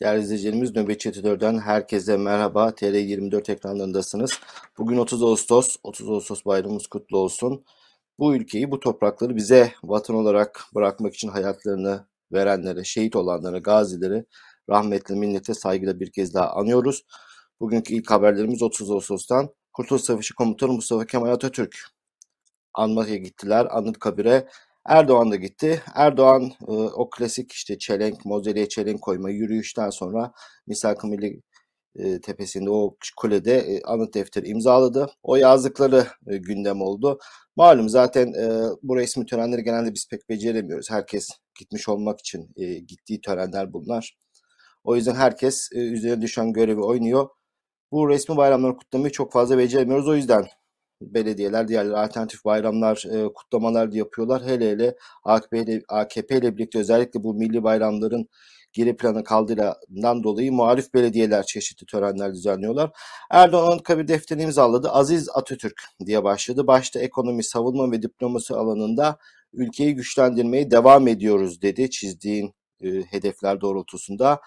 Değerli izleyicilerimiz Nöbetçi Editör'den herkese merhaba. TR24 ekranlarındasınız. Bugün 30 Ağustos. 30 Ağustos bayramımız kutlu olsun. Bu ülkeyi, bu toprakları bize vatan olarak bırakmak için hayatlarını verenlere, şehit olanlara, gazileri rahmetle, minnete, saygıyla bir kez daha anıyoruz. Bugünkü ilk haberlerimiz 30 Ağustos'tan. Kurtuluş Savaşı Komutanı Mustafa Kemal Atatürk anmaya gittiler Anıtkabir'e. Erdoğan da gitti. Erdoğan e, o klasik işte çelenk, mozeliğe çelenk koyma yürüyüşten sonra Misak-ı Milli e, tepesinde o kulede e, anıt defteri imzaladı. O yazdıkları e, gündem oldu. Malum zaten e, bu resmi törenleri genelde biz pek beceremiyoruz. Herkes gitmiş olmak için e, gittiği törenler bunlar. O yüzden herkes e, üzerine düşen görevi oynuyor. Bu resmi bayramları kutlamayı çok fazla beceremiyoruz. O yüzden belediyeler, diğerleri alternatif bayramlar, e, kutlamalar yapıyorlar. Hele hele AKP ile, AKP ile birlikte özellikle bu milli bayramların geri plana kaldığından dolayı muhalif belediyeler çeşitli törenler düzenliyorlar. Erdoğan Anıtkabir defterini imzaladı. Aziz Atatürk diye başladı. Başta ekonomi, savunma ve diplomasi alanında ülkeyi güçlendirmeye devam ediyoruz dedi çizdiğin e, hedefler doğrultusunda.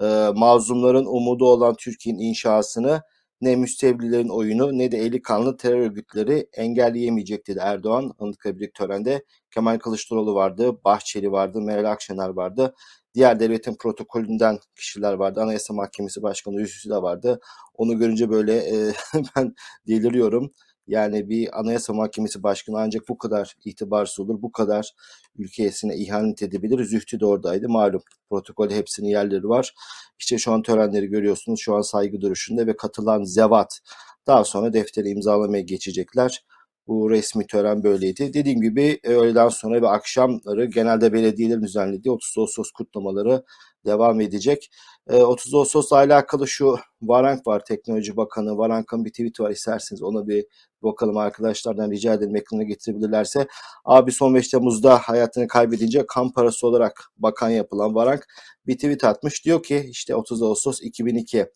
E, mazlumların umudu olan Türkiye'nin inşasını ne müstevlilerin oyunu ne de eli kanlı terör örgütleri engelleyemeyecek dedi Erdoğan Anıtkabir'lik törende. Kemal Kılıçdaroğlu vardı, Bahçeli vardı, Meral Akşener vardı. Diğer devletin protokolünden kişiler vardı. Anayasa Mahkemesi Başkanı Hüsnü de vardı. Onu görünce böyle e, ben deliriyorum. Yani bir Anayasa Mahkemesi Başkanı ancak bu kadar itibarsız olur, bu kadar ülkesine ihanet edebilir. Zühtü de oradaydı. Malum protokolde hepsinin yerleri var. İşte şu an törenleri görüyorsunuz. Şu an saygı duruşunda ve katılan zevat daha sonra defteri imzalamaya geçecekler. Bu resmi tören böyleydi. Dediğim gibi öğleden sonra ve akşamları genelde belediyelerin düzenlediği 30 Ağustos kutlamaları devam edecek. 30 Ağustos'la alakalı şu Varank var Teknoloji Bakanı. Varank'ın bir tweet var isterseniz ona bir bakalım arkadaşlardan rica ederim ekrana getirebilirlerse. Abi son 5 Temmuz'da hayatını kaybedince kan parası olarak bakan yapılan Varank bir tweet atmış. Diyor ki işte 30 Ağustos 2002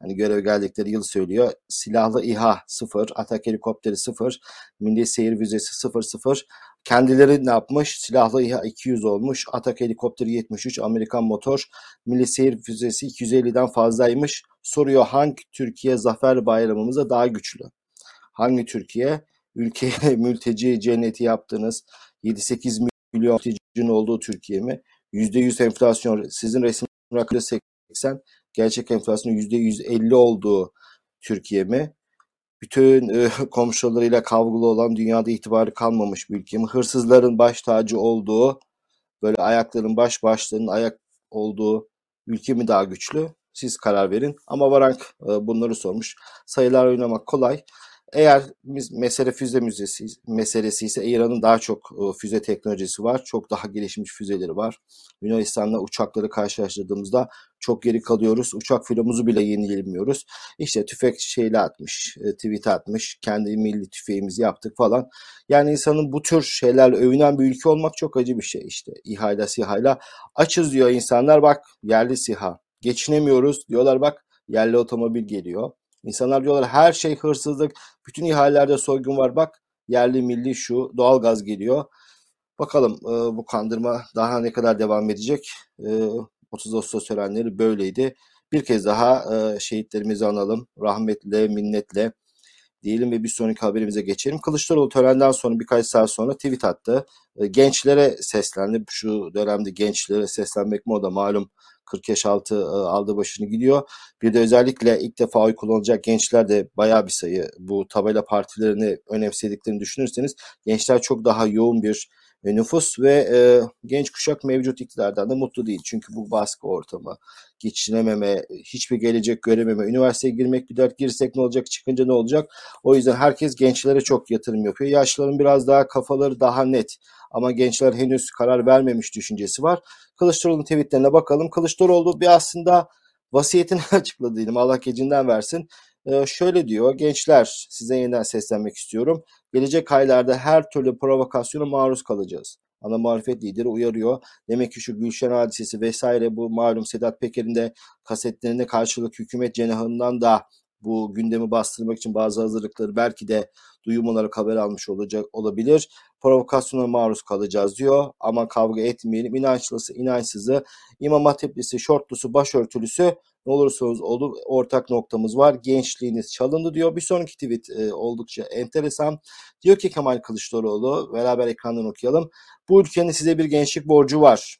hani görev geldikleri yıl söylüyor. Silahlı İHA 0, atak helikopteri 0, milli seyir vizesi 0 0. Kendileri ne yapmış? Silahlı İHA 200 olmuş, atak helikopteri 73, Amerikan motor, milli seyir füzesi 250'den fazlaymış. Soruyor hangi Türkiye zafer bayramımıza daha güçlü? Hangi Türkiye? Ülkeye mülteci cenneti yaptınız. 7-8 milyon mültecinin olduğu Türkiye mi? %100 enflasyon sizin resim rakamı 80 gerçek enflasyonun %150 olduğu Türkiye mi? Bütün e, komşularıyla kavgalı olan dünyada itibarı kalmamış bir ülke mi? Hırsızların baş tacı olduğu, böyle ayakların baş başlarının ayak olduğu ülke mi daha güçlü? Siz karar verin. Ama Varank e, bunları sormuş. Sayılar oynamak kolay. Eğer mesele füze müzesi meselesi ise İran'ın daha çok e, füze teknolojisi var. Çok daha gelişmiş füzeleri var. Yunanistan'la uçakları karşılaştırdığımızda çok geri kalıyoruz. Uçak filomuzu bile yenilemiyoruz. İşte tüfek şeyle atmış, e, tweet atmış. Kendi milli tüfeğimizi yaptık falan. Yani insanın bu tür şeylerle övünen bir ülke olmak çok acı bir şey işte. İHA'yla SİHA'yla. Açız diyor insanlar bak yerli SİHA. Geçinemiyoruz diyorlar bak yerli otomobil geliyor. İnsanlar diyorlar her şey hırsızlık, bütün ihalelerde soygun var bak yerli milli şu doğalgaz geliyor. Bakalım e, bu kandırma daha ne kadar devam edecek. E, 30 Ağustos törenleri böyleydi. Bir kez daha e, şehitlerimizi analım. Rahmetle, minnetle diyelim ve bir sonraki haberimize geçelim. Kılıçdaroğlu törenden sonra birkaç saat sonra tweet attı. E, gençlere seslendi. Şu dönemde gençlere seslenmek moda malum 40 yaş altı e, aldı başını gidiyor. Bir de özellikle ilk defa oy kullanacak gençler de bayağı bir sayı. Bu tabela partilerini önemsediklerini düşünürseniz gençler çok daha yoğun bir nüfus ve e, genç kuşak mevcut iktidardan da mutlu değil. Çünkü bu baskı ortamı, geçinememe, hiçbir gelecek görememe, üniversiteye girmek bir dert girsek ne olacak, çıkınca ne olacak? O yüzden herkes gençlere çok yatırım yapıyor. Yaşlıların biraz daha kafaları daha net ama gençler henüz karar vermemiş düşüncesi var. Kılıçdaroğlu'nun tweetlerine bakalım. Kılıçdaroğlu bir aslında vasiyetini açıkladı diyelim. Allah gecinden versin. Ee, şöyle diyor. Gençler size yeniden seslenmek istiyorum. Gelecek aylarda her türlü provokasyona maruz kalacağız. Ana muhalefet lideri uyarıyor. Demek ki şu Gülşen hadisesi vesaire bu malum Sedat Peker'in de kasetlerine karşılık hükümet cenahından da bu gündemi bastırmak için bazı hazırlıkları belki de duyum olarak haber almış olacak olabilir. Provokasyona maruz kalacağız diyor. Ama kavga etmeyelim. İnançlısı, inançsızı, İmam Hatiplisi, şortlusu, başörtülüsü ne olursa olsun ortak noktamız var. Gençliğiniz çalındı diyor. Bir sonraki tweet e, oldukça enteresan. Diyor ki Kemal Kılıçdaroğlu beraber ekrandan okuyalım. Bu ülkenin size bir gençlik borcu var.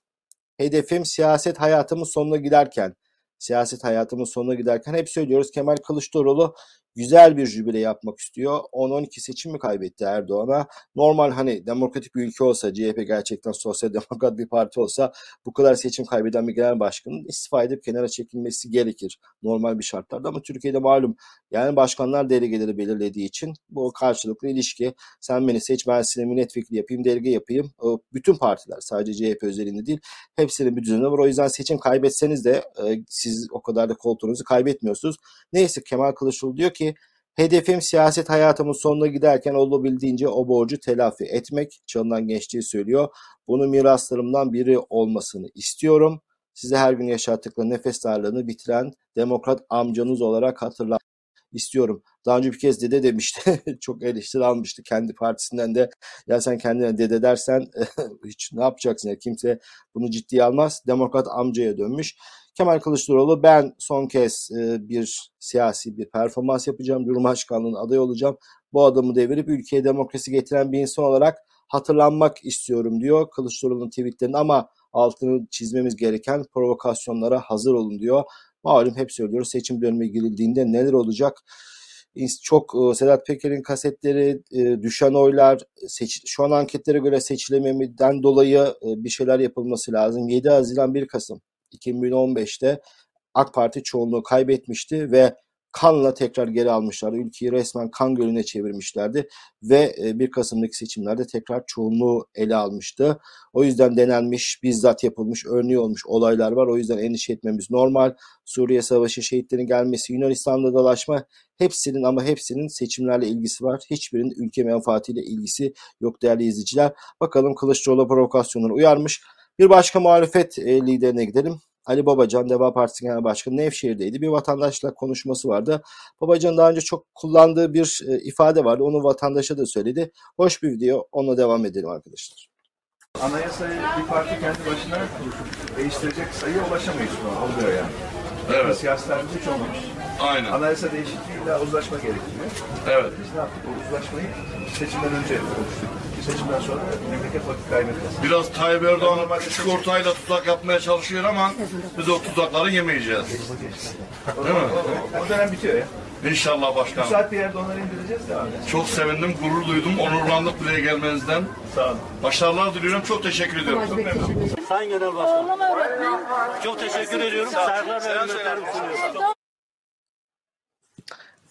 Hedefim siyaset hayatımın sonuna giderken siyaset hayatımın sonuna giderken hep söylüyoruz. Kemal Kılıçdaroğlu güzel bir jübile yapmak istiyor. 10-12 seçim mi kaybetti Erdoğan'a? Normal hani demokratik bir ülke olsa, CHP gerçekten sosyal demokrat bir parti olsa bu kadar seçim kaybeden bir genel başkanın istifa edip kenara çekilmesi gerekir. Normal bir şartlarda ama Türkiye'de malum yani başkanlar delegeleri belirlediği için bu karşılıklı ilişki sen beni seç ben seni milletvekili yapayım delege yapayım bütün partiler sadece CHP özelinde değil hepsinin bir düzeni var. O yüzden seçim kaybetseniz de siz o kadar da koltuğunuzu kaybetmiyorsunuz. Neyse Kemal Kılıçdaroğlu diyor ki Hedefim siyaset hayatımın sonuna giderken olabildiğince o borcu telafi etmek. Çalınan gençliği söylüyor. Bunu miraslarımdan biri olmasını istiyorum. Size her gün yaşattıkları nefes darlığını bitiren demokrat amcanız olarak hatırlat istiyorum. Daha önce bir kez dede demişti. Çok eleştiri almıştı kendi partisinden de. Ya sen kendine dede dersen hiç ne yapacaksın? Ya kimse bunu ciddiye almaz. Demokrat amcaya dönmüş. Kemal Kılıçdaroğlu ben son kez e, bir siyasi bir performans yapacağım. Cumhurbaşkanlığına aday olacağım. Bu adamı devirip ülkeye demokrasi getiren bir insan olarak hatırlanmak istiyorum diyor Kılıçdaroğlu'nun tweetlerinde ama altını çizmemiz gereken provokasyonlara hazır olun diyor. Malum hep söylüyoruz seçim dönemi girildiğinde neler olacak? Çok e, Sedat Peker'in kasetleri, e, düşen oylar, seç, şu an anketlere göre seçilememeden dolayı bir şeyler yapılması lazım. 7 Haziran 1 Kasım 2015'te AK Parti çoğunluğu kaybetmişti ve kanla tekrar geri almışlardı. Ülkeyi resmen kan gölüne çevirmişlerdi ve 1 e, Kasım'daki seçimlerde tekrar çoğunluğu ele almıştı. O yüzden denenmiş, bizzat yapılmış, örneği olmuş olaylar var. O yüzden endişe etmemiz normal. Suriye Savaşı şehitlerin gelmesi, Yunanistan'da dolaşma hepsinin ama hepsinin seçimlerle ilgisi var. Hiçbirinin ülke menfaatiyle ilgisi yok değerli izleyiciler. Bakalım Kılıçdaroğlu provokasyonları uyarmış. Bir başka muhalefet e, liderine gidelim. Ali Babacan, Deva Partisi Genel Başkanı Nevşehir'deydi. Bir vatandaşla konuşması vardı. Babacan daha önce çok kullandığı bir e, ifade vardı. Onu vatandaşa da söyledi. Hoş bir video. Onunla devam edelim arkadaşlar. Anayasayı bir parti kendi başına değiştirecek sayıya ulaşamayız. Oluyor yani. Evet. Siyasetlerimiz hiç olmamış. Aynen. Anayasa değişikliğiyle uzlaşma gerekiyor. Evet. Biz ne yaptık? O uzlaşmayı seçimden önce oluşturduk. Seçimden sonra memleket vakit kaybetmesin. Biraz Tayyip Erdoğan küçük ortayla tuzak yapmaya çalışıyor ama biz o tuzakları yemeyeceğiz. Değil mi? O, dönem bitiyor ya. İnşallah başkanım. Müsait bir yerde onları indireceğiz devam edeceğiz. Çok sevindim, gurur duydum, onurlandık buraya gelmenizden. Sağ olun. Başarılar diliyorum, çok teşekkür ediyorum. Çok memnunum. Sayın Genel Başkanım. Çok teşekkür ediyorum. Saygılar ve hürmetlerimi sunuyorum.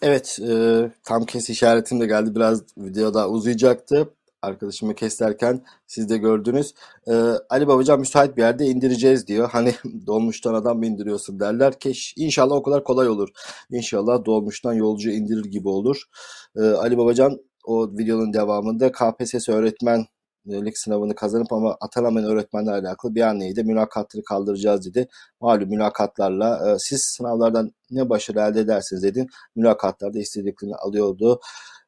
Evet, e, tam kes işaretim de geldi. Biraz videoda uzayacaktı. Arkadaşımı keserken siz de gördünüz. E, Ali Babacan müsait bir yerde indireceğiz diyor. Hani dolmuştan adam mı indiriyorsun derler. Keş, inşallah o kadar kolay olur. İnşallah dolmuştan yolcu indirir gibi olur. E, Ali Babacan o videonun devamında KPSS öğretmen lik sınavını kazanıp ama atanamayan öğretmenlerle alakalı bir anneydi. Mülakatları kaldıracağız dedi. Malum mülakatlarla e, siz sınavlardan ne başarı elde edersiniz dedin. Mülakatlarda istediklerini alıyordu.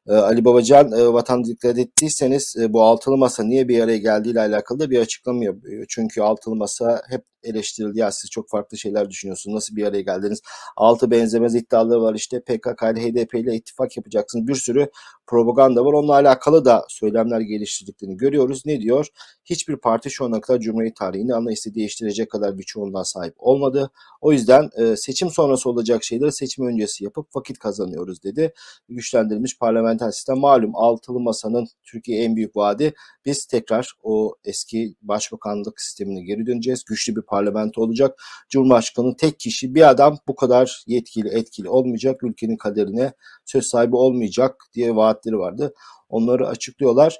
E, Ali Babacan e, vatan dikkat ettiyseniz e, bu altılı masa niye bir araya geldiği ile alakalı da bir açıklama yapıyor. Çünkü altılı masa hep eleştirildi. Ya siz çok farklı şeyler düşünüyorsunuz. Nasıl bir araya geldiniz? Altı benzemez iddiaları var. İşte PKK ile HDP ile ittifak yapacaksınız. Bir sürü propaganda var. Onunla alakalı da söylemler geliştirdiklerini görüyoruz. Ne diyor? Hiçbir parti şu ana kadar Cumhuriyet tarihinde anayasayı değiştirecek kadar bir çoğunluğa sahip olmadı. O yüzden e, seçim sonrası olacak şeyleri seçim öncesi yapıp vakit kazanıyoruz dedi. Güçlendirilmiş parlamenter sistem malum altılı masanın Türkiye en büyük vaadi. Biz tekrar o eski başbakanlık sistemine geri döneceğiz. Güçlü bir parlamento olacak. Cumhurbaşkanı tek kişi bir adam bu kadar yetkili etkili olmayacak. Ülkenin kaderine söz sahibi olmayacak diye vaatleri vardı. Onları açıklıyorlar.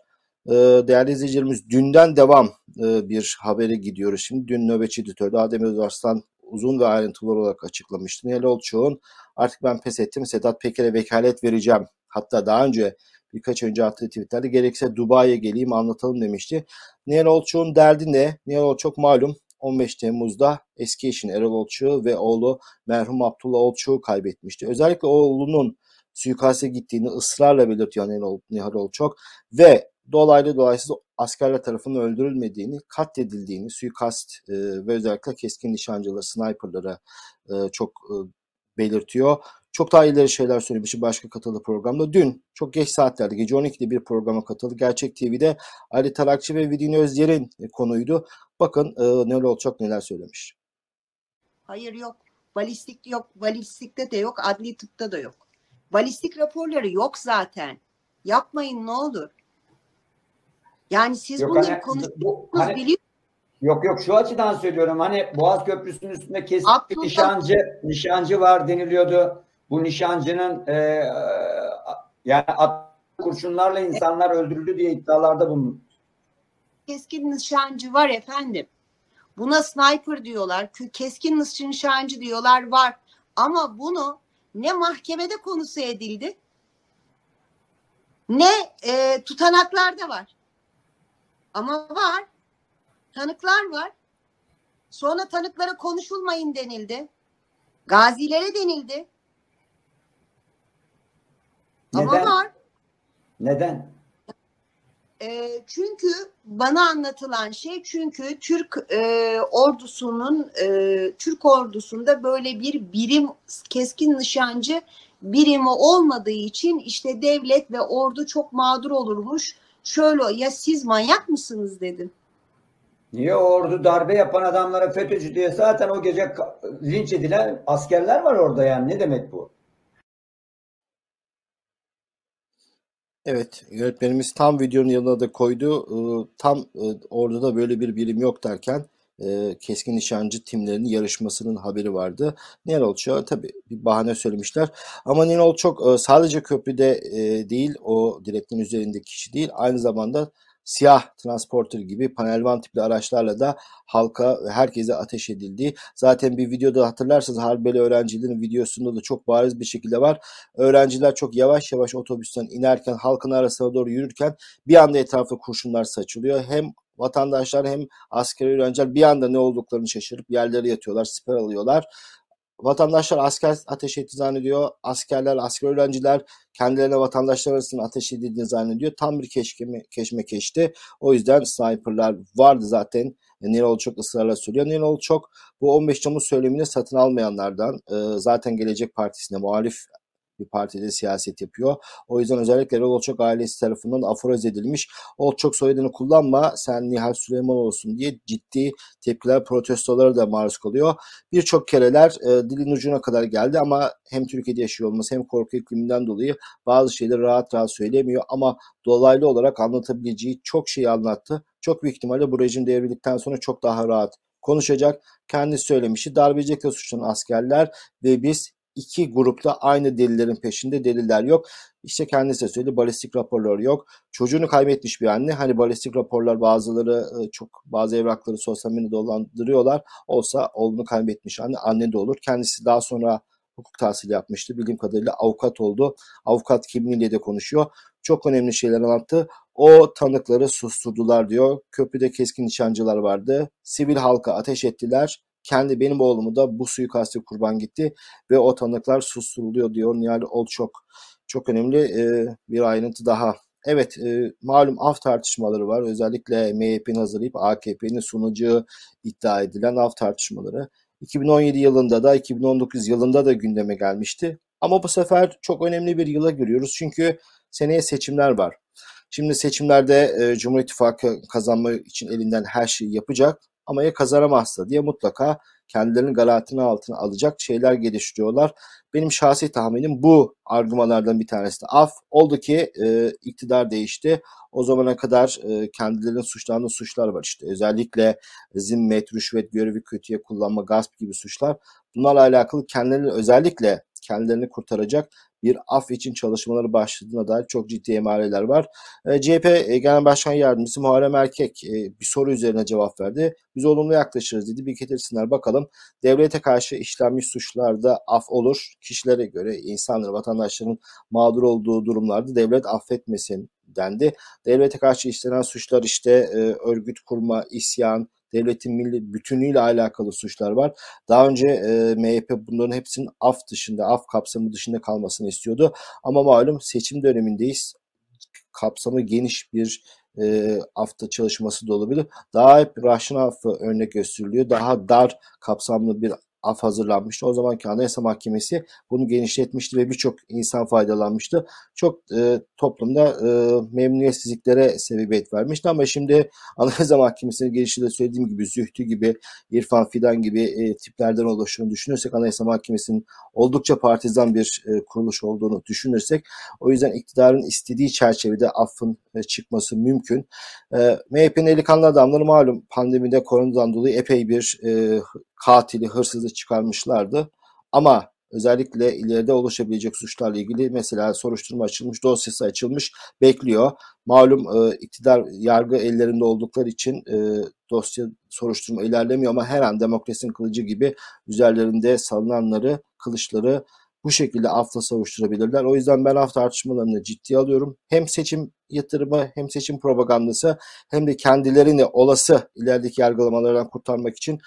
Ee, değerli izleyicilerimiz dünden devam e, bir habere gidiyoruz. Şimdi dün nöbetçi editörde Adem Özarslan uzun ve ayrıntılı olarak açıklamıştı. Nihal Olçoğ'un artık ben pes ettim Sedat Peker'e vekalet vereceğim. Hatta daha önce birkaç önce attığı tweetlerde gerekse Dubai'ye geleyim anlatalım demişti. Nihal Olçoğ'un derdi ne? Nihal Olçok malum 15 Temmuz'da eski eşini Erol Olçuk'u ve oğlu merhum Abdullah Olçuk'u kaybetmişti. Özellikle oğlunun suikaste gittiğini ısrarla belirtiyor Nihal, Nihal Olçok ve dolaylı dolaysız askerler tarafından öldürülmediğini, katledildiğini, suikast e, ve özellikle keskin nişancıları, sniperları e, çok e, belirtiyor. Çok daha ileri şeyler söylemişti başka katıldığı programda. Dün çok geç saatlerde gece 12'de bir programa katıldı. Gerçek TV'de Ali Tarakçı ve Vidin Özyer'in konuydu. Bakın e, neler olacak neler söylemiş. Hayır yok. Balistik yok. Balistikte de yok. Adli tıpta da yok. Balistik raporları yok zaten. Yapmayın ne olur. Yani siz Yok bunları hani, konuşuyorsunuz bu, hani, biliyor yok yok şu açıdan söylüyorum hani Boğaz Köprüsü'nün üstünde kesin bir nişancı nişancı var deniliyordu. Bu nişancının e, yani at kurşunlarla insanlar öldürüldü diye iddialarda bulundu. keskin nişancı var efendim. Buna sniper diyorlar. Keskin nişancı diyorlar var. Ama bunu ne mahkemede konusu edildi ne e, tutanaklarda var. Ama var. Tanıklar var. Sonra tanıklara konuşulmayın denildi. Gazilere denildi. Ama Neden? var. Neden? E, çünkü bana anlatılan şey çünkü Türk e, ordusunun e, Türk ordusunda böyle bir birim keskin nişancı birimi olmadığı için işte devlet ve ordu çok mağdur olurmuş. Şöyle ya siz manyak mısınız dedim. Niye ordu darbe yapan adamlara FETÖ'cü diye zaten o gece linç edilen askerler var orada yani ne demek bu? Evet, yönetmenimiz tam videonun yanına da koydu. Ee, Tam e, orada da böyle bir birim yok derken e, keskin nişancı timlerinin yarışmasının haberi vardı. Olacağı tabii bir bahane söylemişler. Ama Ninol çok e, sadece köprüde değil o direklerin üzerindeki kişi değil aynı zamanda siyah transporter gibi panelvan tipli araçlarla da halka ve herkese ateş edildi. Zaten bir videoda hatırlarsanız Harbeli öğrencilerin videosunda da çok bariz bir şekilde var. Öğrenciler çok yavaş yavaş otobüsten inerken halkın arasına doğru yürürken bir anda etrafa kurşunlar saçılıyor. Hem vatandaşlar hem askeri öğrenciler bir anda ne olduklarını şaşırıp yerlere yatıyorlar, siper alıyorlar. Vatandaşlar asker ateş etti zannediyor. Askerler, asker öğrenciler kendilerine vatandaşlar arasında ateş edildiğini zannediyor. Tam bir keşkeme, keşmekeşti. O yüzden sniperlar vardı zaten. Nerol çok ısrarla söylüyor. Nerol çok bu 15 Temmuz söylemini satın almayanlardan. Ee, zaten Gelecek Partisi'ne muhalif bir partide siyaset yapıyor. O yüzden özellikle Erol Olçok ailesi tarafından aforoz edilmiş. Olçok soyadını kullanma sen Nihal Süleyman olsun diye ciddi tepkiler, protestolara da maruz kalıyor. Birçok kereler e, dilin ucuna kadar geldi ama hem Türkiye'de yaşıyor olması hem korku ikliminden dolayı bazı şeyleri rahat rahat söylemiyor ama dolaylı olarak anlatabileceği çok şeyi anlattı. Çok büyük ihtimalle bu rejim devrildikten sonra çok daha rahat konuşacak. Kendisi söylemişti. Darbecilikle suçlanan askerler ve biz iki grupta aynı delillerin peşinde deliller yok. İşte kendisi de söyledi balistik raporlar yok. Çocuğunu kaybetmiş bir anne. Hani balistik raporlar bazıları e, çok bazı evrakları sosyal medyada dolandırıyorlar. Olsa oğlunu kaybetmiş anne anne de olur. Kendisi daha sonra hukuk tahsili yapmıştı. Bildiğim kadarıyla avukat oldu. Avukat kimliğiyle de konuşuyor. Çok önemli şeyler anlattı. O tanıkları susturdular diyor. Köprüde keskin nişancılar vardı. Sivil halka ateş ettiler. Kendi benim oğlumu da bu suikaste kurban gitti ve o tanıklar susturuluyor diyor Nihal Olçok. Çok önemli e, bir ayrıntı daha. Evet e, malum af tartışmaları var. Özellikle MHP'nin hazırlayıp AKP'nin sunacağı iddia edilen af tartışmaları. 2017 yılında da 2019 yılında da gündeme gelmişti. Ama bu sefer çok önemli bir yıla giriyoruz. Çünkü seneye seçimler var. Şimdi seçimlerde e, Cumhur İttifakı kazanma için elinden her şeyi yapacak. Ama ya kazanamazsa diye mutlaka kendilerinin garantisini altına alacak şeyler geliştiriyorlar. Benim şahsi tahminim bu argümanlardan bir tanesi de af. Oldu ki e, iktidar değişti. O zamana kadar e, kendilerinin suçlandığı suçlar var işte. Özellikle zimmet, rüşvet, görevi kötüye kullanma, gasp gibi suçlar. Bunlarla alakalı kendilerini özellikle kendilerini kurtaracak bir af için çalışmaları başladığına dair çok ciddi emareler var. E, CHP e, Genel Başkan Yardımcısı Muharrem Erkek e, bir soru üzerine cevap verdi. Biz olumlu yaklaşırız dedi. Bir getirsinler bakalım. Devlete karşı işlenmiş suçlarda af olur. Kişilere göre insanların, vatandaşların mağdur olduğu durumlarda devlet affetmesin dendi. Devlete karşı işlenen suçlar işte e, örgüt kurma, isyan, devletin milli bütünlüğüyle alakalı suçlar var. Daha önce e, MHP bunların hepsinin af dışında, af kapsamı dışında kalmasını istiyordu. Ama malum seçim dönemindeyiz. Kapsamı geniş bir e, hafta çalışması da olabilir. Daha hep Rahşan affı örnek gösteriliyor. Daha dar kapsamlı bir af hazırlanmıştı. O zamanki Anayasa Mahkemesi bunu genişletmişti ve birçok insan faydalanmıştı. Çok e, toplumda e, memnuniyetsizliklere sebebiyet vermişti ama şimdi Anayasa Mahkemesi'nin gelişi de söylediğim gibi Zühtü gibi, İrfan Fidan gibi e, tiplerden oluştuğunu düşünürsek Anayasa Mahkemesi'nin oldukça partizan bir e, kuruluş olduğunu düşünürsek o yüzden iktidarın istediği çerçevede affın e, çıkması mümkün. E, MHP'nin eli kanlı adamları malum pandemide koronadan dolayı epey bir e, katili, hırsızı çıkarmışlardı. Ama özellikle ileride oluşabilecek suçlarla ilgili mesela soruşturma açılmış, dosyası açılmış, bekliyor. Malum e, iktidar yargı ellerinde oldukları için e, dosya soruşturma ilerlemiyor ama her an demokrasinin kılıcı gibi üzerlerinde salınanları, kılıçları bu şekilde afla savuşturabilirler. O yüzden ben af tartışmalarını ciddiye alıyorum. Hem seçim yatırımı hem seçim propagandası hem de kendilerini olası ilerideki yargılamalardan kurtarmak için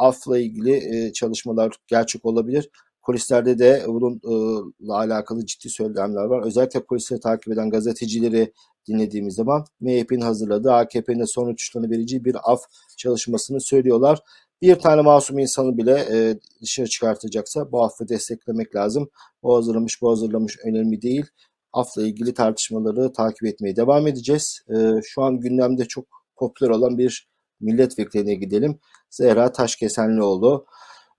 afla ilgili e, çalışmalar gerçek olabilir. Polislerde de bununla alakalı ciddi söylemler var. Özellikle polisleri takip eden gazetecileri dinlediğimiz zaman MHP'nin hazırladığı AKP'nin de son uçuşlarını verici bir af çalışmasını söylüyorlar. Bir tane masum insanı bile e, dışarı çıkartacaksa bu affı desteklemek lazım. O hazırlamış, bu hazırlamış önemli değil. Afla ilgili tartışmaları takip etmeye devam edeceğiz. E, şu an gündemde çok popüler olan bir milletvekiline gidelim. Zehra Taşkesenlioğlu.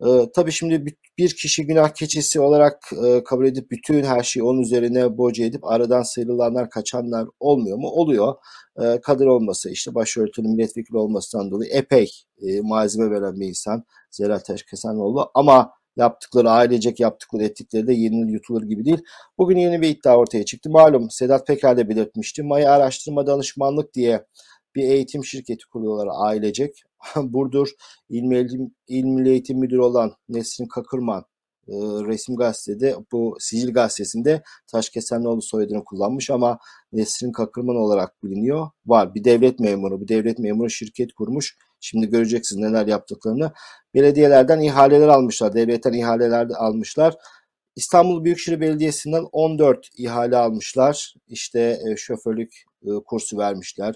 Ee, tabii şimdi bir kişi günah keçisi olarak e, kabul edip bütün her şeyi onun üzerine boca edip aradan sıyrılanlar, kaçanlar olmuyor mu? Oluyor. E, kadın olması, işte başörtülü milletvekili olmasından dolayı epey e, malzeme veren bir insan Zehra Taşkesenlioğlu. Ama yaptıkları, ailecek yaptıkları, ettikleri de yenilir yutulur gibi değil. Bugün yeni bir iddia ortaya çıktı. Malum Sedat Peker de belirtmişti. Maya Araştırma Danışmanlık diye bir eğitim şirketi kuruyorlar ailecek. Burdur İl Milli, İl Milli Eğitim Müdürü olan Nesrin Kakırman e, resim gazetede bu sicil gazetesinde Taşkesenlioğlu soyadını kullanmış ama Nesrin Kakırman olarak biliniyor. Var bir devlet memuru, bir devlet memuru şirket kurmuş. Şimdi göreceksiniz neler yaptıklarını. Belediyelerden ihaleler almışlar, devletten ihaleler almışlar. İstanbul Büyükşehir Belediyesi'nden 14 ihale almışlar. İşte e, şoförlük kursu vermişler.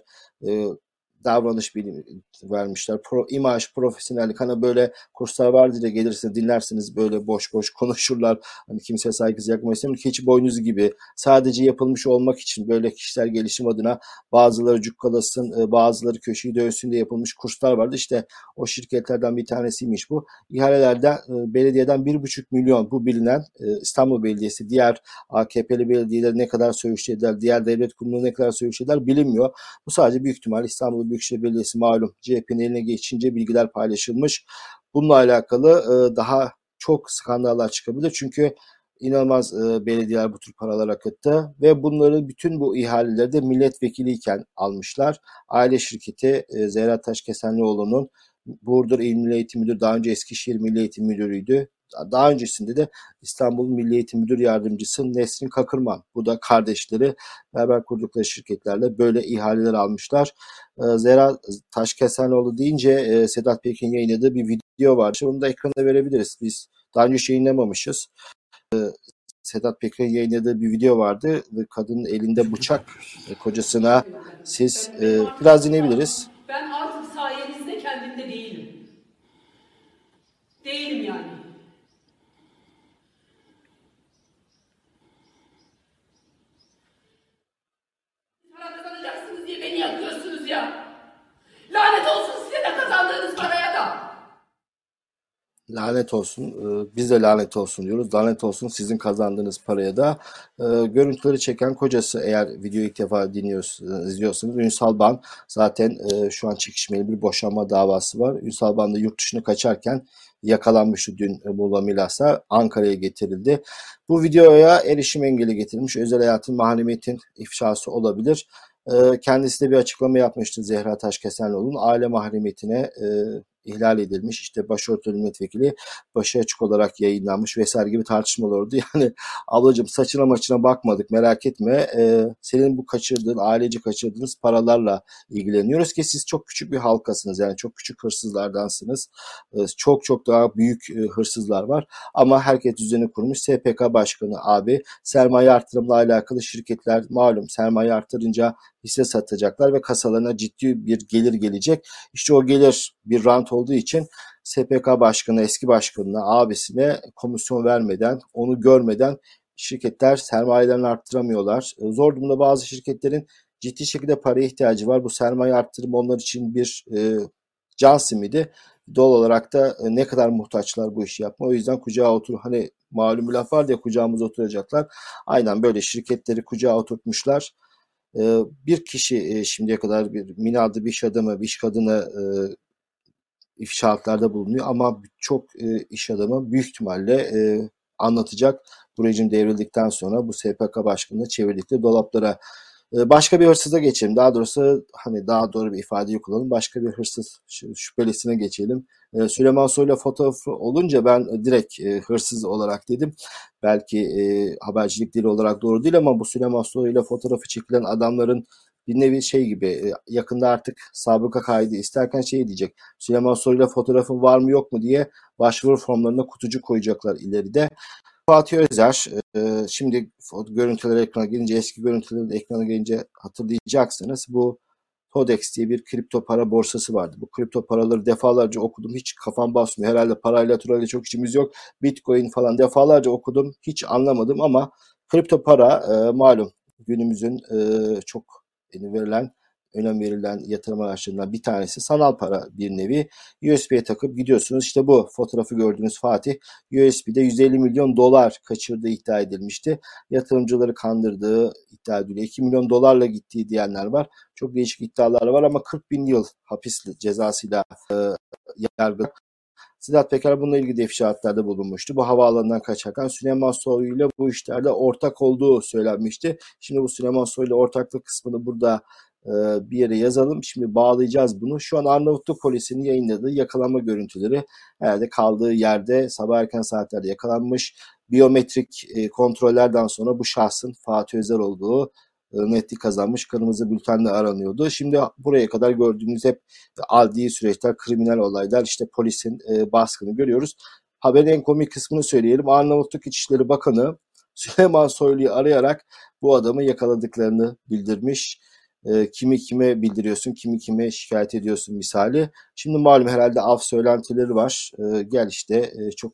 Davranış bilimi vermişler. Pro, imaj, profesyonellik hani böyle kurslar vardır ya gelirsiniz dinlersiniz böyle boş boş konuşurlar. Hani kimseye saygısız yakmak istemiyorum. Keçi boynuzu gibi sadece yapılmış olmak için böyle kişisel gelişim adına bazıları cukkalasın, e, bazıları köşeyi dövsün diye yapılmış kurslar vardı. İşte o şirketlerden bir tanesiymiş bu. İhalelerden e, belediyeden bir buçuk milyon bu bilinen e, İstanbul Belediyesi diğer AKP'li belediyeler ne kadar söğüşlediler, diğer devlet kurumları ne kadar söğüşlediler bilinmiyor. Bu sadece büyük ihtimal İstanbul Büyükşehir Belediyesi malum CHP'nin eline geçince bilgiler paylaşılmış. Bununla alakalı e, daha çok skandallar çıkabilir. Çünkü inanılmaz e, belediyeler bu tür paralar akıttı ve bunları bütün bu ihaleleri de milletvekiliyken almışlar. Aile şirketi e, Zehra Taşkesenlioğlu'nun Burdur İl Milli Eğitim Müdürü daha önce Eskişehir Milli Eğitim Müdürü'ydü. Daha öncesinde de İstanbul Milli Eğitim Müdür Yardımcısı Nesrin Kakırman. Bu da kardeşleri beraber kurdukları şirketlerle böyle ihaleler almışlar. Ee, Zera Taşkesenoğlu deyince e, Sedat Pekin yayınladığı bir video var. Onu da ekrana verebiliriz. Biz daha önce yayınlamamışız. Ee, Sedat Peker'in yayınladığı bir video vardı ve kadının elinde bıçak e, kocasına siz e, biraz dinleyebiliriz. Ben artık sayenizde kendimde değilim. Değilim yani. Para beni yakıyorsunuz ya. Lanet olsun size de kazandığınız paraya da. Lanet olsun. Ee, Biz de lanet olsun diyoruz. Lanet olsun sizin kazandığınız paraya da. Ee, Görüntüleri çeken kocası eğer videoyu ilk defa dinliyorsunuz, izliyorsanız Ünsal Ban zaten e, şu an çekişmeli bir boşanma davası var. Ünsal Ban da yurt dışına kaçarken yakalanmıştı dün Muğla Milas'a. Ankara'ya getirildi. Bu videoya erişim engeli getirilmiş. Özel hayatın mahremiyetin ifşası olabilir. Ee, Kendisi de bir açıklama yapmıştı Zehra Taşkesenlioğlu'nun aile mahremiyetine e, ihlal edilmiş. İşte başörtülü milletvekili başı açık olarak yayınlanmış vesaire gibi tartışmalar oldu. Yani ablacığım saçına maçına bakmadık merak etme. Ee, senin bu kaçırdığın, ailece kaçırdığınız paralarla ilgileniyoruz ki siz çok küçük bir halkasınız. Yani çok küçük hırsızlardansınız. Ee, çok çok daha büyük e, hırsızlar var. Ama herkes düzeni kurmuş. SPK Başkanı abi sermaye artırımla alakalı şirketler malum sermaye artırınca hisse satacaklar ve kasalarına ciddi bir gelir gelecek. İşte o gelir bir rant olduğu için SPK Başkanı eski başkanına abisine komisyon vermeden onu görmeden şirketler sermayelerini arttıramıyorlar. E, Zor durumda bazı şirketlerin ciddi şekilde paraya ihtiyacı var. Bu sermaye arttırımı onlar için bir e, can simidi. Doğal olarak da e, ne kadar muhtaçlar bu işi yapma. O yüzden kucağa otur hani malum laf var ya kucağımıza oturacaklar. Aynen böyle şirketleri kucağa oturtmuşlar. E, bir kişi e, şimdiye kadar bir Mina'da bir iş adamı, bir iş kadını e, ifşaatlarda bulunuyor ama çok e, iş adamı büyük ihtimalle anlatacak bu rejim devrildikten sonra bu SPK başkanını çevirdikleri dolaplara. E, başka bir hırsıza geçelim. Daha doğrusu hani daha doğru bir ifadeyi kullanalım. Başka bir hırsız şü- şüphelisine geçelim. E, Süleyman Soylu fotoğrafı olunca ben direkt e, hırsız olarak dedim. Belki e, habercilik dili olarak doğru değil ama bu Süleyman Soylu fotoğrafı çekilen adamların bir nevi şey gibi e, yakında artık sabıka kaydı isterken şey diyecek. Süleyman Soylu'yla fotoğrafın var mı yok mu diye başvuru formlarına kutucu koyacaklar ileride. Fatih Özer, e, şimdi fo- görüntüler ekrana gelince, eski görüntüler de ekrana gelince hatırlayacaksınız. Bu Todex diye bir kripto para borsası vardı. Bu kripto paraları defalarca okudum. Hiç kafam basmıyor. Herhalde parayla turayla çok işimiz yok. Bitcoin falan defalarca okudum. Hiç anlamadım ama kripto para e, malum günümüzün e, çok verilen önem verilen yatırım araçlarından bir tanesi sanal para bir nevi. USB'ye takıp gidiyorsunuz. İşte bu fotoğrafı gördüğünüz Fatih USB'de 150 milyon dolar kaçırdığı iddia edilmişti. Yatırımcıları kandırdığı iddia ediliyor. 2 milyon dolarla gittiği diyenler var. Çok değişik iddialar var ama 40 bin yıl hapis cezasıyla e, yargı. Sedat Peker bununla ilgili ifşaatlarda bulunmuştu. Bu havaalanından kaçarken Süleyman Soylu ile bu işlerde ortak olduğu söylenmişti. Şimdi bu Süleyman Soylu ortaklık kısmını burada bir yere yazalım. Şimdi bağlayacağız bunu. Şu an Arnavutluk polisinin yayınladığı yakalanma görüntüleri herhalde kaldığı yerde sabah erken saatlerde yakalanmış. Biyometrik e, kontrollerden sonra bu şahsın Fatih Özer olduğu e, netlik kazanmış. Kırmızı bültenle aranıyordu. Şimdi buraya kadar gördüğünüz hep adli süreçler, kriminal olaylar, işte polisin e, baskını görüyoruz. Haberin en komik kısmını söyleyelim. Arnavutluk İçişleri Bakanı Süleyman Soylu'yu arayarak bu adamı yakaladıklarını bildirmiş. E, kimi kime bildiriyorsun, kimi kime şikayet ediyorsun misali. Şimdi malum herhalde af söylentileri var. E, gel işte e, çok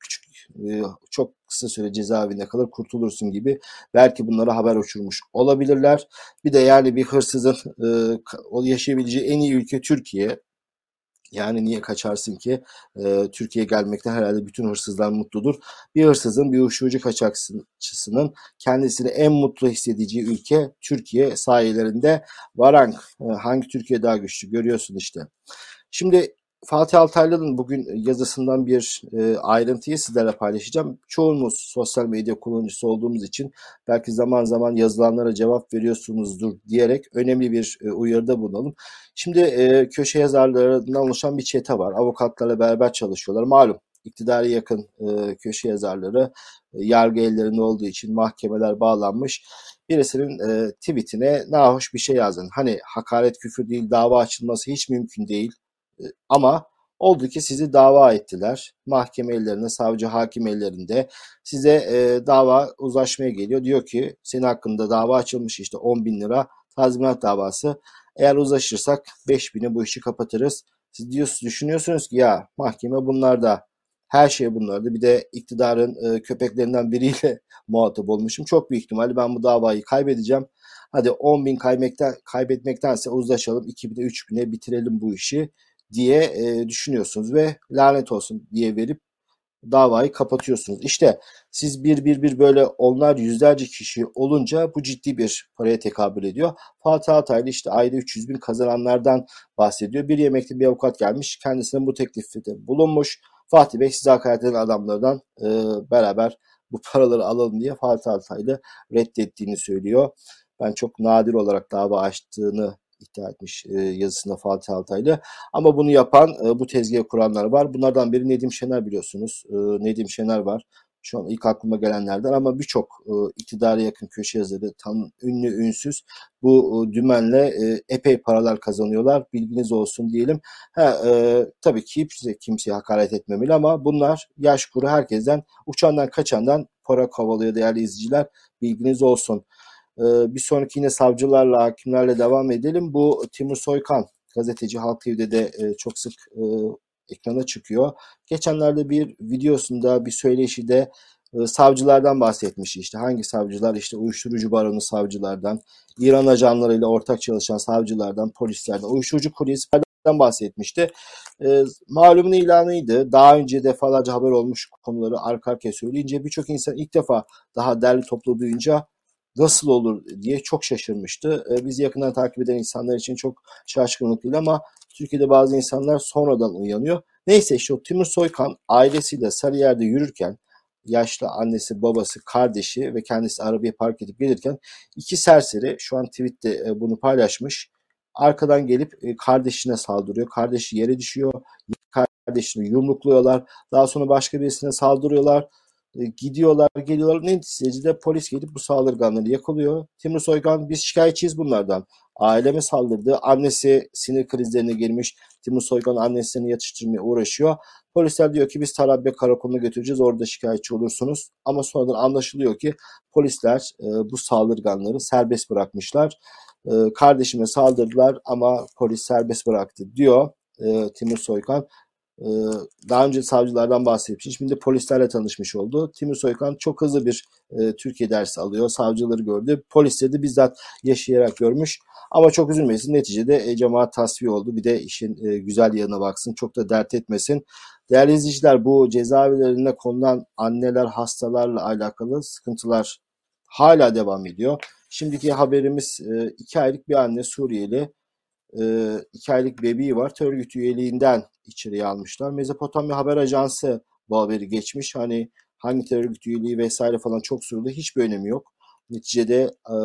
küçük, e, çok kısa süre cezaevinde kalır kurtulursun gibi. Belki bunlara haber uçurmuş olabilirler. Bir de yani bir hırsızın e, yaşayabileceği en iyi ülke Türkiye. Yani niye kaçarsın ki? Ee, Türkiye'ye gelmekten herhalde bütün hırsızlar mutludur. Bir hırsızın, bir uyuşturucu kaçakçısının kendisini en mutlu hissedeceği ülke Türkiye sayelerinde Varank. Ee, hangi Türkiye daha güçlü? Görüyorsun işte. Şimdi Fatih Altaylı'nın bugün yazısından bir e, ayrıntıyı sizlerle paylaşacağım. Çoğumuz sosyal medya kullanıcısı olduğumuz için belki zaman zaman yazılanlara cevap veriyorsunuzdur diyerek önemli bir e, uyarıda bulunalım. Şimdi e, köşe yazarlarından oluşan bir çete var. Avukatlarla beraber çalışıyorlar. Malum iktidara yakın e, köşe yazarları e, yargı ellerinde olduğu için mahkemeler bağlanmış. Birisinin e, tweetine nahoş bir şey yazın. Hani hakaret küfür değil dava açılması hiç mümkün değil. Ama oldu ki sizi dava ettiler. Mahkeme ellerinde, savcı hakim ellerinde. Size e, dava uzlaşmaya geliyor. Diyor ki senin hakkında dava açılmış işte 10 bin lira tazminat davası. Eğer uzlaşırsak 5 bini bu işi kapatırız. Siz diyorsunuz, düşünüyorsunuz ki ya mahkeme bunlarda her şey bunlarda. Bir de iktidarın e, köpeklerinden biriyle muhatap olmuşum. Çok büyük ihtimalle ben bu davayı kaybedeceğim. Hadi 10 bin kaybetmekten, kaybetmektense uzlaşalım 2 bine 3 bine bitirelim bu işi diye e, düşünüyorsunuz ve lanet olsun diye verip davayı kapatıyorsunuz. İşte siz bir bir bir böyle onlar yüzlerce kişi olunca bu ciddi bir paraya tekabül ediyor. Fatih Altaylı işte ayda 300 bin kazananlardan bahsediyor. Bir yemekte bir avukat gelmiş kendisine bu teklifte bulunmuş. Fatih Bey size hakaret eden adamlardan e, beraber bu paraları alalım diye Fatih Altaylı reddettiğini söylüyor. Ben çok nadir olarak dava açtığını iddia etmiş e, yazısında Fatih Altaylı. Ama bunu yapan, e, bu tezgahı kuranlar var. Bunlardan biri Nedim Şener biliyorsunuz. E, Nedim Şener var. Şu an ilk aklıma gelenlerden ama birçok e, iktidara yakın köşe yazarı, tam ünlü ünsüz bu e, dümenle e, epey paralar kazanıyorlar. Bilginiz olsun diyelim. Ha, e, tabii ki kimse kimseye hakaret etmemeli ama bunlar yaş kuru herkesten uçandan kaçandan para kovalıyor değerli izleyiciler. Bilginiz olsun. E, bir sonraki yine savcılarla, hakimlerle devam edelim. Bu Timur Soykan gazeteci Halk TV'de de e, çok sık e, ekrana çıkıyor. Geçenlerde bir videosunda bir söyleşide e, savcılardan bahsetmiş. İşte hangi savcılar? İşte uyuşturucu baronu savcılardan, İran ajanlarıyla ortak çalışan savcılardan, polislerden, uyuşturucu kuryesilerden bahsetmişti. E, malumun ilanıydı. Daha önce defalarca haber olmuş konuları arka arkaya söyleyince birçok insan ilk defa daha derli toplu duyunca nasıl olur diye çok şaşırmıştı. E, bizi yakından takip eden insanlar için çok şaşkınlık değil ama Türkiye'de bazı insanlar sonradan uyanıyor. Neyse işte o Timur Soykan ailesiyle Sarıyer'de yürürken yaşlı annesi, babası, kardeşi ve kendisi arabaya park edip gelirken iki serseri şu an tweette e, bunu paylaşmış. Arkadan gelip e, kardeşine saldırıyor. Kardeşi yere düşüyor. Kardeşini yumrukluyorlar. Daha sonra başka birisine saldırıyorlar. E, gidiyorlar, geliyorlar. Neticede polis gelip bu saldırganları yakalıyor. Timur Soykan biz şikayetçiyiz bunlardan. Aileme saldırdı. Annesi sinir krizlerine girmiş. Timur Soykan annesini yatıştırmaya uğraşıyor. Polisler diyor ki biz Tarabya karakoluna götüreceğiz orada şikayetçi olursunuz. Ama sonradan anlaşılıyor ki polisler e, bu saldırganları serbest bırakmışlar. E, kardeşime saldırdılar ama polis serbest bıraktı diyor e, Timur Soykan. E, daha önce savcılardan bahsetmiş. Şimdi polislerle tanışmış oldu. Timur Soykan çok hızlı bir e, Türkiye dersi alıyor. Savcıları gördü. Polisleri de bizzat yaşayarak görmüş. Ama çok üzülmesin. Neticede e, cemaat tasfiye oldu. Bir de işin e, güzel yanına baksın. Çok da dert etmesin. Değerli izleyiciler bu cezaevlerine konulan anneler hastalarla alakalı sıkıntılar hala devam ediyor. Şimdiki haberimiz e, iki aylık bir anne Suriyeli e, iki aylık bebeği var. Terör örgütü üyeliğinden içeriye almışlar. Mezopotamya Haber Ajansı bu haberi geçmiş. Hani hangi terör örgütü üyeliği vesaire falan çok soruldu. Hiçbir önemi yok. Neticede e,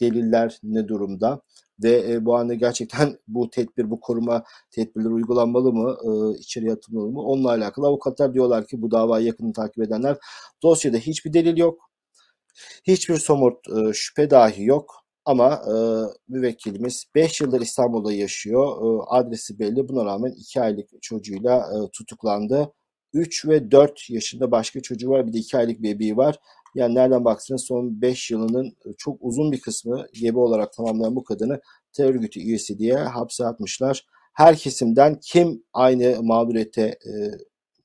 deliller ne durumda ve e, bu anda gerçekten bu tedbir, bu koruma tedbirleri uygulanmalı mı, e, içeriye atılmalı mı? Onunla alakalı avukatlar diyorlar ki bu davayı yakını takip edenler dosyada hiçbir delil yok. Hiçbir somut e, şüphe dahi yok. Ama e, müvekkilimiz 5 yıldır İstanbul'da yaşıyor. E, adresi belli. Buna rağmen 2 aylık çocuğuyla e, tutuklandı. 3 ve 4 yaşında başka çocuğu var. Bir de 2 aylık bebeği var. Yani nereden baksanız son 5 yılının çok uzun bir kısmı gebe olarak tamamlayan bu kadını terör örgütü üyesi diye hapse atmışlar. Her kesimden kim aynı mağduriyete e,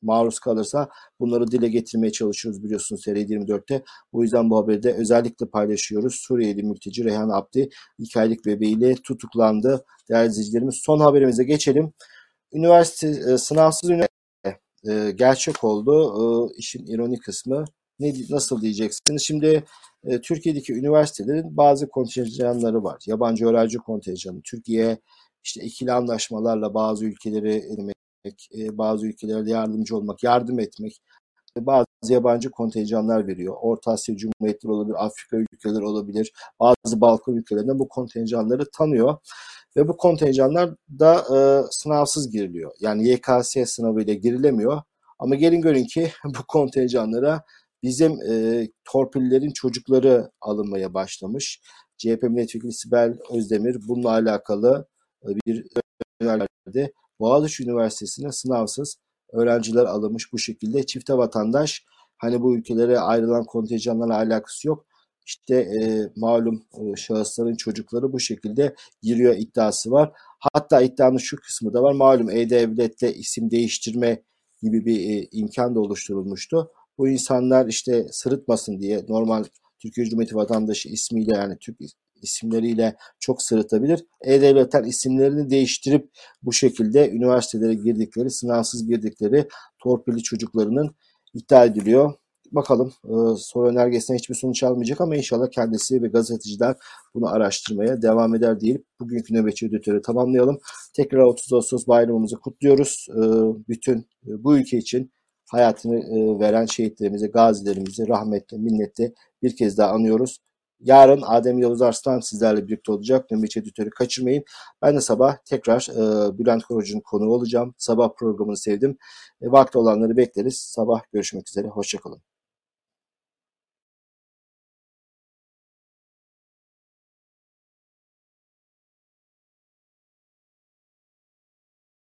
maruz kalırsa bunları dile getirmeye çalışıyoruz biliyorsunuz TR24'te. Bu yüzden bu haberi de özellikle paylaşıyoruz. Suriyeli mülteci Reyhan Abdi 2 aylık bebeğiyle tutuklandı. Değerli izleyicilerimiz son haberimize geçelim. Üniversite e, sınavsız üniversite e, gerçek oldu. E, işin ironik kısmı ne nasıl diyeceksiniz? Şimdi e, Türkiye'deki üniversitelerin bazı kontenjanları var. Yabancı öğrenci kontenjanı. Türkiye işte ikili anlaşmalarla bazı ülkeleri elemek, e, bazı ülkelere yardımcı olmak, yardım etmek, bazı yabancı kontenjanlar veriyor. Orta Asya Cumhuriyetleri olabilir, Afrika ülkeleri olabilir, bazı Balkan ülkelerinden bu kontenjanları tanıyor. Ve bu kontenjanlar da e, sınavsız giriliyor. Yani YKS sınavıyla girilemiyor. Ama gelin görün ki bu kontenjanlara bizim e, torpillerin çocukları alınmaya başlamış. CHP milletvekili Sibel Özdemir bununla alakalı e, bir önerdi. Boğaziçi Üniversitesi'ne sınavsız öğrenciler alınmış bu şekilde. Çifte vatandaş hani bu ülkelere ayrılan kontenjanlarla alakası yok. İşte e, malum e, şahısların çocukları bu şekilde giriyor iddiası var. Hatta iddianın şu kısmı da var. Malum E-Devlet'te isim değiştirme gibi bir e, imkan da oluşturulmuştu. Bu insanlar işte sırıtmasın diye normal Türkiye Cumhuriyeti vatandaşı ismiyle yani Türk isimleriyle çok sırıtabilir. E-Devlet'ten isimlerini değiştirip bu şekilde üniversitelere girdikleri, sınavsız girdikleri torpilli çocuklarının iddia ediliyor. Bakalım e, soru önergesinden hiçbir sonuç almayacak ama inşallah kendisi ve gazeteciler bunu araştırmaya devam eder deyip bugünkü nöbetçi editörü tamamlayalım. Tekrar 30 Ağustos bayramımızı kutluyoruz. E, bütün e, bu ülke için hayatını e, veren şehitlerimizi, gazilerimizi rahmetle, minnetle bir kez daha anıyoruz. Yarın Adem Yavuz Arslan sizlerle birlikte olacak. Nöbetçi editörü kaçırmayın. Ben de sabah tekrar e, Bülent Korucu'nun konuğu olacağım. Sabah programını sevdim. E, vakti olanları bekleriz. Sabah görüşmek üzere. Hoşçakalın.